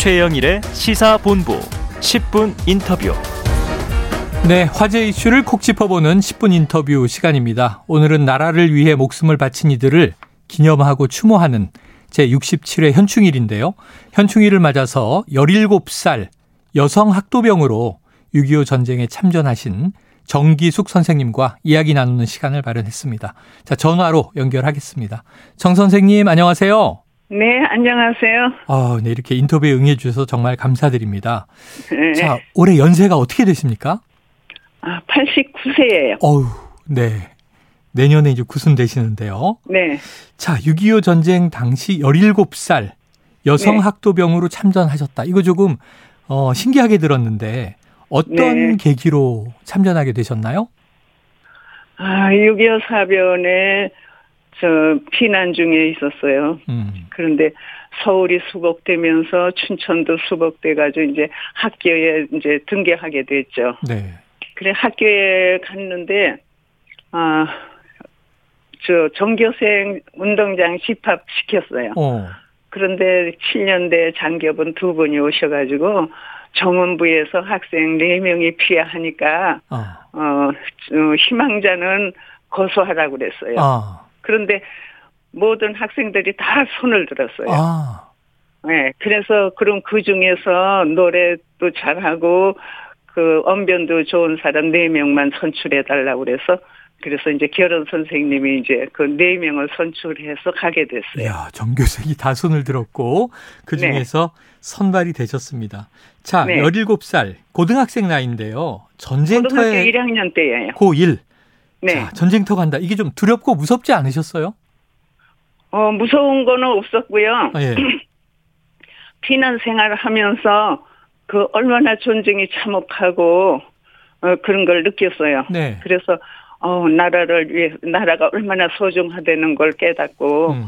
최영일의 시사본부 10분 인터뷰. 네, 화제 이슈를 콕 짚어보는 10분 인터뷰 시간입니다. 오늘은 나라를 위해 목숨을 바친 이들을 기념하고 추모하는 제67회 현충일인데요. 현충일을 맞아서 17살 여성 학도병으로 6.25 전쟁에 참전하신 정기숙 선생님과 이야기 나누는 시간을 마련했습니다. 자, 전화로 연결하겠습니다. 정 선생님, 안녕하세요. 네, 안녕하세요. 아, 네, 이렇게 인터뷰에 응해주셔서 정말 감사드립니다. 네. 자, 올해 연세가 어떻게 되십니까? 아, 89세예요. 어우, 네. 내년에 이제 구순 되시는데요. 네. 자, 6.25 전쟁 당시 17살 여성 네. 학도병으로 참전하셨다. 이거 조금, 어, 신기하게 들었는데, 어떤 네. 계기로 참전하게 되셨나요? 아, 6.25 사변에 저 피난 중에 있었어요. 음, 그런데 서울이 수복되면서 춘천도 수복돼가지고 이제 학교에 이제 등교하게 됐죠. 네. 그래 학교에 갔는데 아, 저 전교생 운동장 집합 시켰어요. 어, 그런데 7년대 장교분 두 분이 오셔가지고 정원부에서 학생 4명이 피하하니까 아, 어, 어, 희망자는 고소하라고 그랬어요. 아, 그런데 모든 학생들이 다 손을 들었어요. 아, 네, 그래서 그럼 그 중에서 노래도 잘하고 그 언변도 좋은 사람 4명만 선출해 달라고 그래서 그래서 이제 결혼 선생님이 이제 그 4명을 선출해서 가게 됐어요. 이야, 전교생이 다 손을 들었고, 그 네. 중에서 선발이 되셨습니다. 자, 네. 17살, 고등학생 나이인데요. 고등학교 전쟁터에 1학년 때예요. 고1. 네. 자, 전쟁터 간다. 이게 좀 두렵고 무섭지 않으셨어요? 어, 무서운 거는 없었고요. 아, 예. 피난 생활을 하면서 그 얼마나 존중이 참혹하고 어, 그런 걸 느꼈어요. 네. 그래서 어, 나라를 위해 나라가 얼마나 소중하다는 걸 깨닫고 음,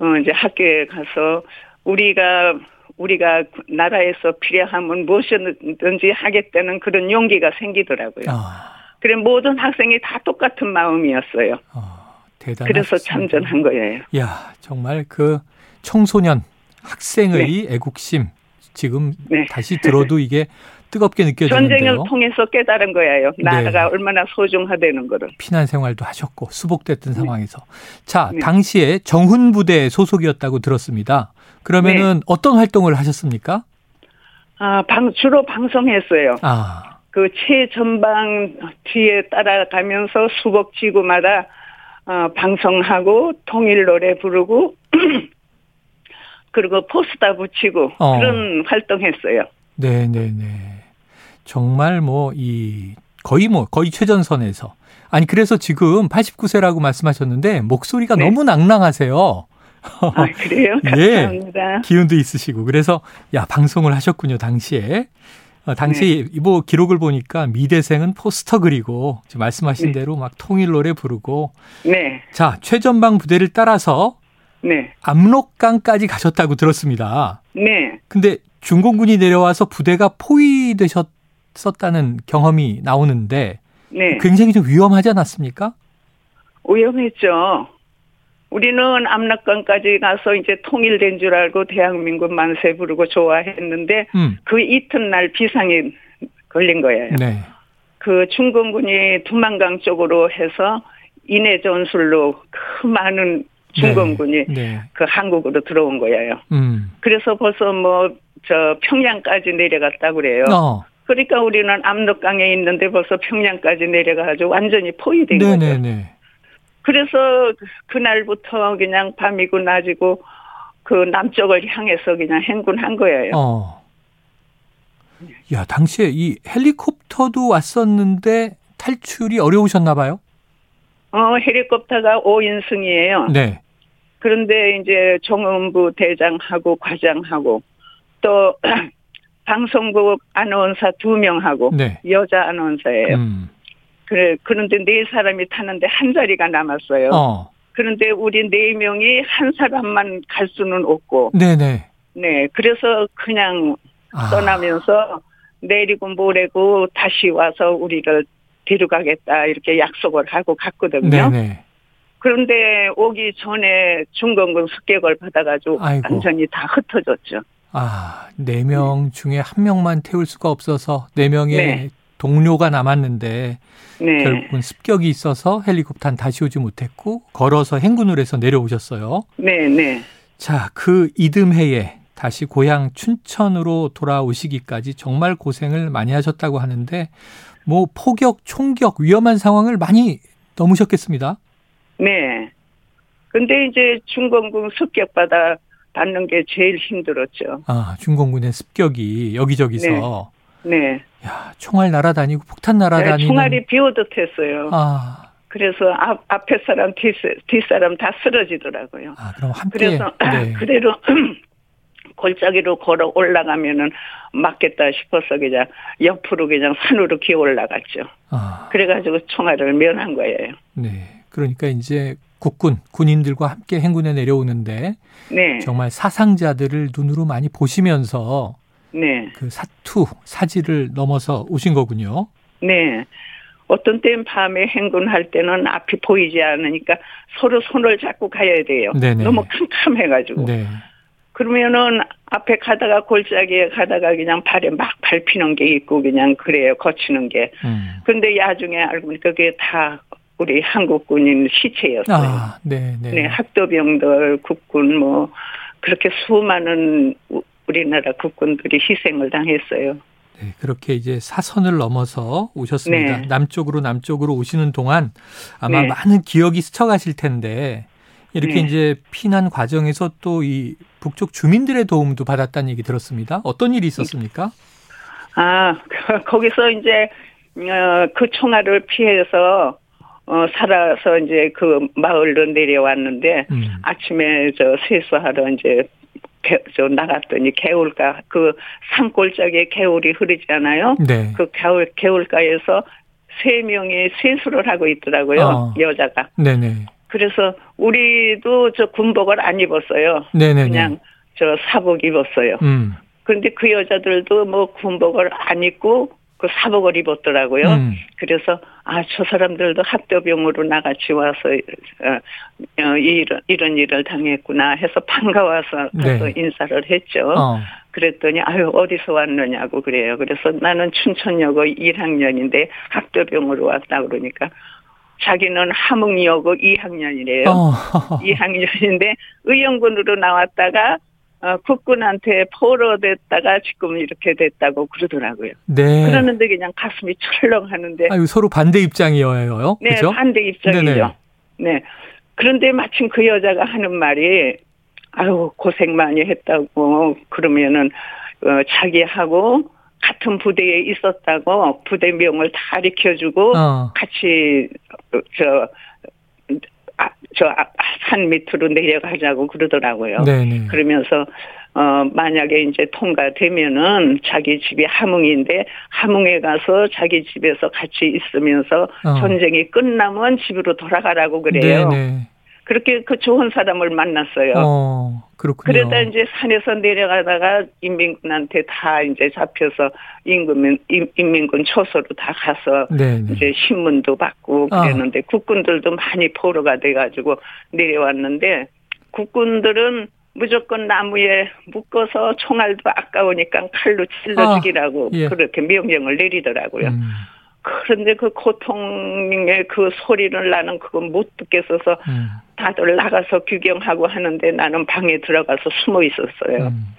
어, 이제 학교에 가서 우리가 우리가 나라에서 필요하면 무엇이든지 하겠다는 그런 용기가 생기더라고요. 아, 그래 모든 학생이 다 똑같은 마음이었어요. 아, 대단하셨습니다. 그래서 참전한 거예요. 야, 정말 그 청소년 학생의 애국심 지금 네. 다시 들어도 이게 뜨겁게 느껴지는데요. 전쟁을 통해서 깨달은 거예요. 나라가 네. 얼마나 소중하다는 거를. 피난 생활도 하셨고 수복됐던 상황에서 자 네. 당시에 정훈 부대 소속이었다고 들었습니다. 그러면은 네. 어떤 활동을 하셨습니까? 아, 방, 주로 방송했어요. 아, 그 최전방 뒤에 따라가면서 수복 지구마다 어, 방송하고 통일 노래 부르고 그리고 포스터 붙이고 어. 그런 활동했어요. 네 네 네. 정말 뭐 이 거의 뭐 거의 최전선에서 아니 그래서 지금 89세라고 말씀하셨는데 목소리가 네. 너무 낭랑하세요. 아, 그래요? 예. 감사합니다. 기운도 있으시고 그래서 야 방송을 하셨군요 당시에 어, 당시 네. 뭐 기록을 보니까 미대생은 포스터 그리고 지금 말씀하신 대로 막 통일 노래 부르고 네, 자 최전방 부대를 따라서 네, 압록강까지 가셨다고 들었습니다. 네. 근데 중공군이 내려와서 부대가 포위되셨었다는 경험이 나오는데 네. 굉장히 좀 위험하지 않았습니까? 위험했죠. 우리는 압락강까지 가서 이제 통일된 줄 알고 대한민국 만세 부르고 좋아했는데 음, 그 이튿날 비상이 걸린 거예요. 네, 그 중공군이 두만강 쪽으로 해서 인해 전술로 그 많은 중공군이 네, 그 한국으로 들어온 거예요. 음, 그래서 벌써 뭐 저 평양까지 내려갔다 그래요. 어, 그러니까 우리는 압록강에 있는데 벌써 평양까지 내려가가지고 완전히 포위된 거죠. 네네네. 그래서 그날부터 그냥 밤이고 낮이고 그 남쪽을 향해서 그냥 행군한 거예요. 어. 야, 당시에 이 헬리콥터도 왔었는데 탈출이 어려우셨나 봐요? 어, 헬리콥터가 5인승이에요. 네. 그런데 이제 정원부 대장하고 과장하고 또 방송국 아나운서 두 명하고 네. 여자 아나운서예요. 음. 그래 그런데 네 사람이 타는데 한 자리가 남았어요. 어. 그런데 우리 네 명이 한 사람만 갈 수는 없고, 네네. 네 그래서 그냥 아. 떠나면서 내리고 모레고 다시 와서 우리를 데려가겠다 이렇게 약속을 하고 갔거든요. 네네. 그런데 오기 전에 중공군 습격을 받아가지고 아이고. 완전히 다 흩어졌죠. 아, 네 명 중에 한 명만 태울 수가 없어서 네 명의 네. 동료가 남았는데 네. 결국은 습격이 있어서 헬리콥터는 다시 오지 못했고 걸어서 행군을 해서 내려오셨어요. 네, 네. 자, 그 이듬해에 다시 고향 춘천으로 돌아오시기까지 정말 고생을 많이 하셨다고 하는데 뭐 포격, 총격, 위험한 상황을 많이 넘으셨겠습니다. 네. 근데 이제 중공군 습격받아 받는 게 제일 힘들었죠. 아, 중공군의 습격이 여기저기서. 네. 네. 야, 총알 날아다니고 폭탄 날아다니는. 네, 총알이 비오듯 했어요. 아. 그래서 앞, 앞에 사람, 뒷, 뒷사람 다 쓰러지더라고요. 아, 그럼 함께. 그래서 네. 그대로 골짜기로 걸어 올라가면은 맞겠다 싶어서 그냥 옆으로 그냥 산으로 기어 올라갔죠. 아. 그래가지고 총알을 면한 거예요. 네. 그러니까 이제 국군, 군인들과 함께 행군에 내려오는데 네. 정말 사상자들을 눈으로 많이 보시면서 네. 그 사투, 사지를 넘어서 오신 거군요. 네. 어떤 때는 밤에 행군할 때는 앞이 보이지 않으니까 서로 손을 잡고 가야 돼요. 네네. 너무 캄캄해가지고. 네. 그러면은 앞에 가다가 골짜기에 가다가 그냥 발에 막 밟히는 게 있고 그냥 그래요 거치는 게. 음. 근데 야중에 알고 보니까 그게 다 우리 한국군인 시체였어요. 아, 네, 네. 네, 학도병들, 국군 뭐 그렇게 수많은 우리나라 국군들이 희생을 당했어요. 네, 그렇게 이제 사선을 넘어서 오셨습니다. 네. 남쪽으로 남쪽으로 오시는 동안 아마 네. 많은 기억이 스쳐가실 텐데 이렇게 네. 이제 피난 과정에서 또 이 북쪽 주민들의 도움도 받았다는 얘기 들었습니다. 어떤 일이 있었습니까? 아, 거기서 이제 어, 그 총알을 피해서 어, 살아서 이제 그 마을로 내려왔는데 음. 아침에 저 세수하러 이제 개, 저 나갔더니 개울가 그 산골짜기에 개울이 흐르잖아요. 네. 그 개울 개울가에서 세 명이 세수를 하고 있더라고요. 어. 여자가. 네네. 그래서 우리도 저 군복을 안 입었어요. 네네. 그냥 저 사복 입었어요. 음. 그런데 그 여자들도 뭐 군복을 안 입고 그 사복을 입었더라고요. 음. 그래서 아 저 사람들도 학도병으로 나같이 와서 어, 어, 이런 이런 일을 당했구나 해서 반가워서 네. 인사를 했죠. 어. 그랬더니 아유 어디서 왔느냐고 그래요. 그래서 나는 춘천여고 1학년인데 학도병으로 왔다 그러니까 자기는 함흥여고 2학년이래요. 어. 2학년인데 의령군으로 나왔다가 어, 국군한테 포로됐다가 지금 이렇게 됐다고 그러더라고요. 네. 그러는데 그냥 가슴이 철렁하는데. 아유, 서로 반대 입장이에요. 네, 그죠? 반대 입장이죠. 네네. 네. 그런데 마침 그 여자가 하는 말이 아유 고생 많이 했다고 그러면은 어, 자기하고 같은 부대에 있었다고 부대명을 다 가르쳐주고 어. 같이 저 아, 저산 아, 밑으로 내려가자고 그러더라고요. 네네. 그러면서 어 만약에 이제 통과되면은 자기 집이 함흥인데 함흥에 가서 자기 집에서 같이 있으면서 어. 전쟁이 끝나면 집으로 돌아가라고 그래요. 네네. 그렇게 그 좋은 사람을 만났어요. 어, 그렇군요. 그러다 이제 산에서 내려가다가 인민군한테 다 이제 잡혀서 임금민 인민군 초소로 다 가서 네네. 이제 신문도 받고 아. 그랬는데 아. 국군들도 많이 포로가 돼가지고 내려왔는데 국군들은 무조건 나무에 묶어서 총알도 아까우니까 칼로 찔러 죽이라고 아, 예. 그렇게 명령을 내리더라고요. 음. 그런데 그 고통의 그 소리를 나는 그건 못 듣겠어서 음. 다들 나가서 구경하고 하는데 나는 방에 들어가서 숨어 있었어요. 음.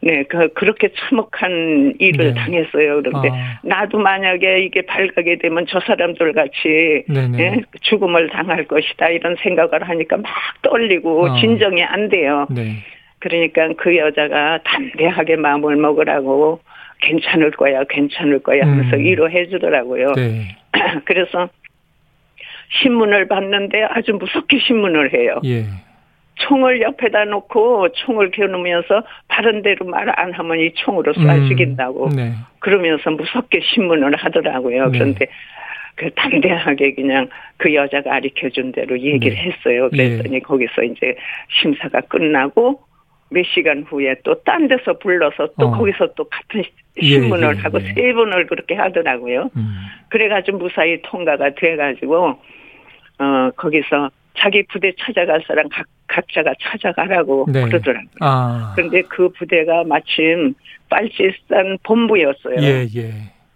네, 그, 그렇게 참혹한 일을 네. 당했어요. 그런데 아. 나도 만약에 이게 발각이 되면 저 사람들 같이 예, 죽음을 당할 것이다 이런 생각을 하니까 막 떨리고 아. 진정이 안 돼요. 네. 그러니까 그 여자가 담대하게 마음을 먹으라고 괜찮을 거야, 괜찮을 거야 하면서 음. 위로해 주더라고요. 네. 그래서 신문을 봤는데 아주 무섭게 신문을 해요. 예. 총을 옆에다 놓고 총을 겨누면서 바른 대로 말 안 하면 이 총으로 쏴 죽인다고 음. 네. 그러면서 무섭게 신문을 하더라고요. 네. 그런데 그 담대하게 그냥 그 여자가 가르쳐 준 대로 얘기를 네. 했어요. 그랬더니 예. 거기서 이제 심사가 끝나고 몇 시간 후에 또 딴 데서 불러서 또 어. 거기서 또 같은 예, 신문을 예, 예, 하고 예. 세 번을 그렇게 하더라고요. 음. 그래가지고 무사히 통과가 돼가지고 어 거기서 자기 부대 찾아갈 사람 각, 각자가 찾아가라고 네. 그러더라고요. 아. 그런데 그 부대가 마침 빨치산 본부였어요. 예, 예.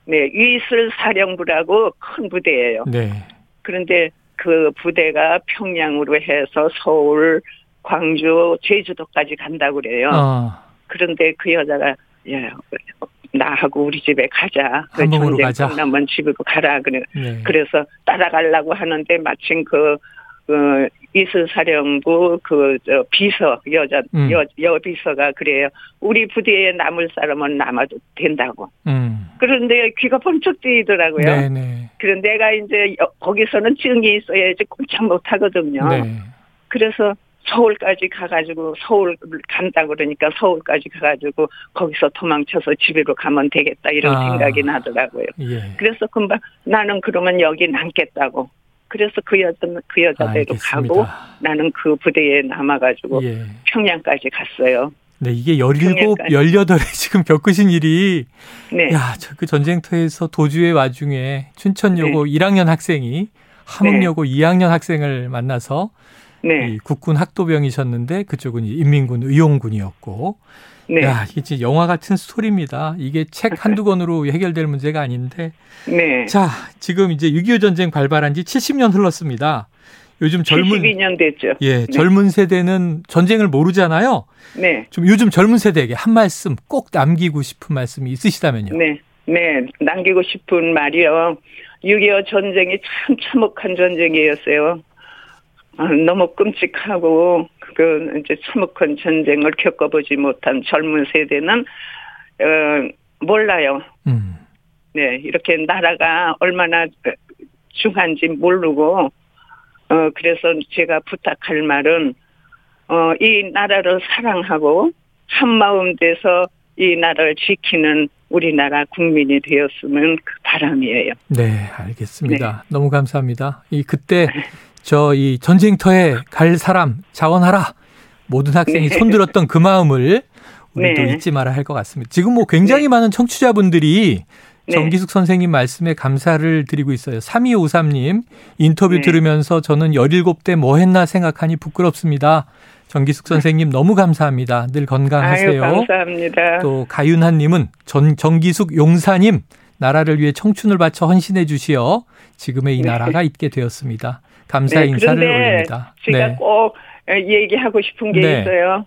네, 위슬 사령부라고 큰 부대예요. 네. 그런데 그 부대가 평양으로 해서 서울, 광주, 제주도까지 간다고 그래요. 아. 그런데 그 여자가 야 나하고 우리 집에 가자. 그 전쟁 가자. 끝나면 집으로 가라. 그래. 네. 그래서 따라가려고 하는데 마침 그, 그 이슬사령부 그, 저, 비서, 여자, 음. 여, 여 비서가 그래요. 우리 부대에 남을 사람은 남아도 된다고. 음. 그런데 귀가 번쩍 뜨이더라고요. 네, 네. 그런데 내가 이제 여- 거기서는 증이 있어야지 꼼짝 못 하거든요. 네. 그래서 서울까지 가가지고 서울 간다 그러니까 서울까지 가가지고 거기서 도망쳐서 집으로 가면 되겠다 이런 아. 생각이 나더라고요. 예. 그래서 금방 나는 그러면 여기 남겠다고. 그래서 그 여자는 그 여자대로 가고. 나는 그 부대에 남아가지고 예. 평양까지 갔어요. 네, 이게 17, 평양까지. 18에 지금 겪으신 일이 네, 야, 저 그 전쟁터에서 도주의 와중에 춘천여고 네. 1학년 학생이 함흥여고 2학년 학생을 만나서 네, 이 국군 학도병이셨는데 그쪽은 이 인민군 의용군이었고 네, 야, 이게 진짜 영화 같은 스토리입니다. 이게 책 한두 권으로 해결될 문제가 아닌데 네. 자, 지금 이제 6.25 전쟁 발발한 지 70년 흘렀습니다. 요즘 젊은 72년 됐죠. 예, 젊은 세대는 전쟁을 모르잖아요. 네, 좀 요즘 젊은 세대에게 한 말씀 꼭 남기고 싶은 말씀이 있으시다면요. 네, 네. 남기고 싶은 말이요. 6.25 전쟁이 참 참혹한 전쟁이었어요. 아, 너무 끔찍하고 그 이제 참혹한 전쟁을 겪어보지 못한 젊은 세대는 어, 몰라요. 음. 네, 이렇게 나라가 얼마나 중한지 모르고 어 그래서 제가 부탁할 말은 어이 나라를 사랑하고 한 마음 돼서 이 나라를 지키는 우리나라 국민이 되었으면 그 바람이에요. 네, 알겠습니다. 너무 감사합니다. 이 그때 저 이 전쟁터에 갈 사람 자원하라. 모든 학생이 네. 손들었던 그 마음을 우리도 네. 잊지 말아야 할 것 같습니다. 지금 뭐 굉장히 많은 청취자분들이 네. 정기숙 선생님 말씀에 감사를 드리고 있어요. 3253님 인터뷰 네. 들으면서 저는 17대 뭐 했나 생각하니 부끄럽습니다. 정기숙 선생님 너무 감사합니다. 늘 건강하세요. 아유 감사합니다. 또 가윤하님은 전 정기숙 용사님 나라를 위해 청춘을 바쳐 헌신해 주시어 지금의 이 네. 나라가 있게 되었습니다. 감사의 네, 인사를 올립니다. 제가 네. 꼭 얘기하고 싶은 게 네. 있어요.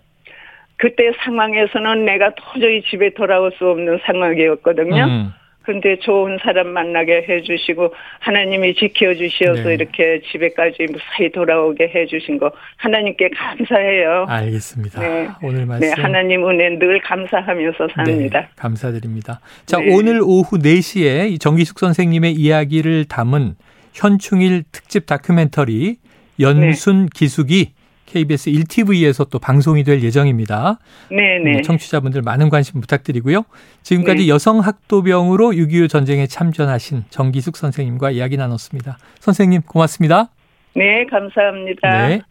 그때 상황에서는 내가 도저히 집에 돌아올 수 없는 상황이었거든요. 음, 근데 좋은 사람 만나게 해주시고 하나님이 지켜주셔서 네. 이렇게 집에까지 무사히 돌아오게 해주신 거 하나님께 감사해요. 알겠습니다. 네. 오늘 말씀 네, 하나님 은혜 늘 감사하면서 삽니다. 네, 감사드립니다. 자, 네. 오늘 오후 4시에 이 정기숙 선생님의 이야기를 담은 현충일 특집 다큐멘터리 연순 기숙이 KBS 1TV에서 또 방송이 될 예정입니다. 네, 네. 음, 청취자분들 많은 관심 부탁드리고요. 지금까지 네. 여성 학도병으로 6.25 전쟁에 참전하신 정기숙 선생님과 이야기 나눴습니다. 선생님 고맙습니다. 네, 감사합니다. 네.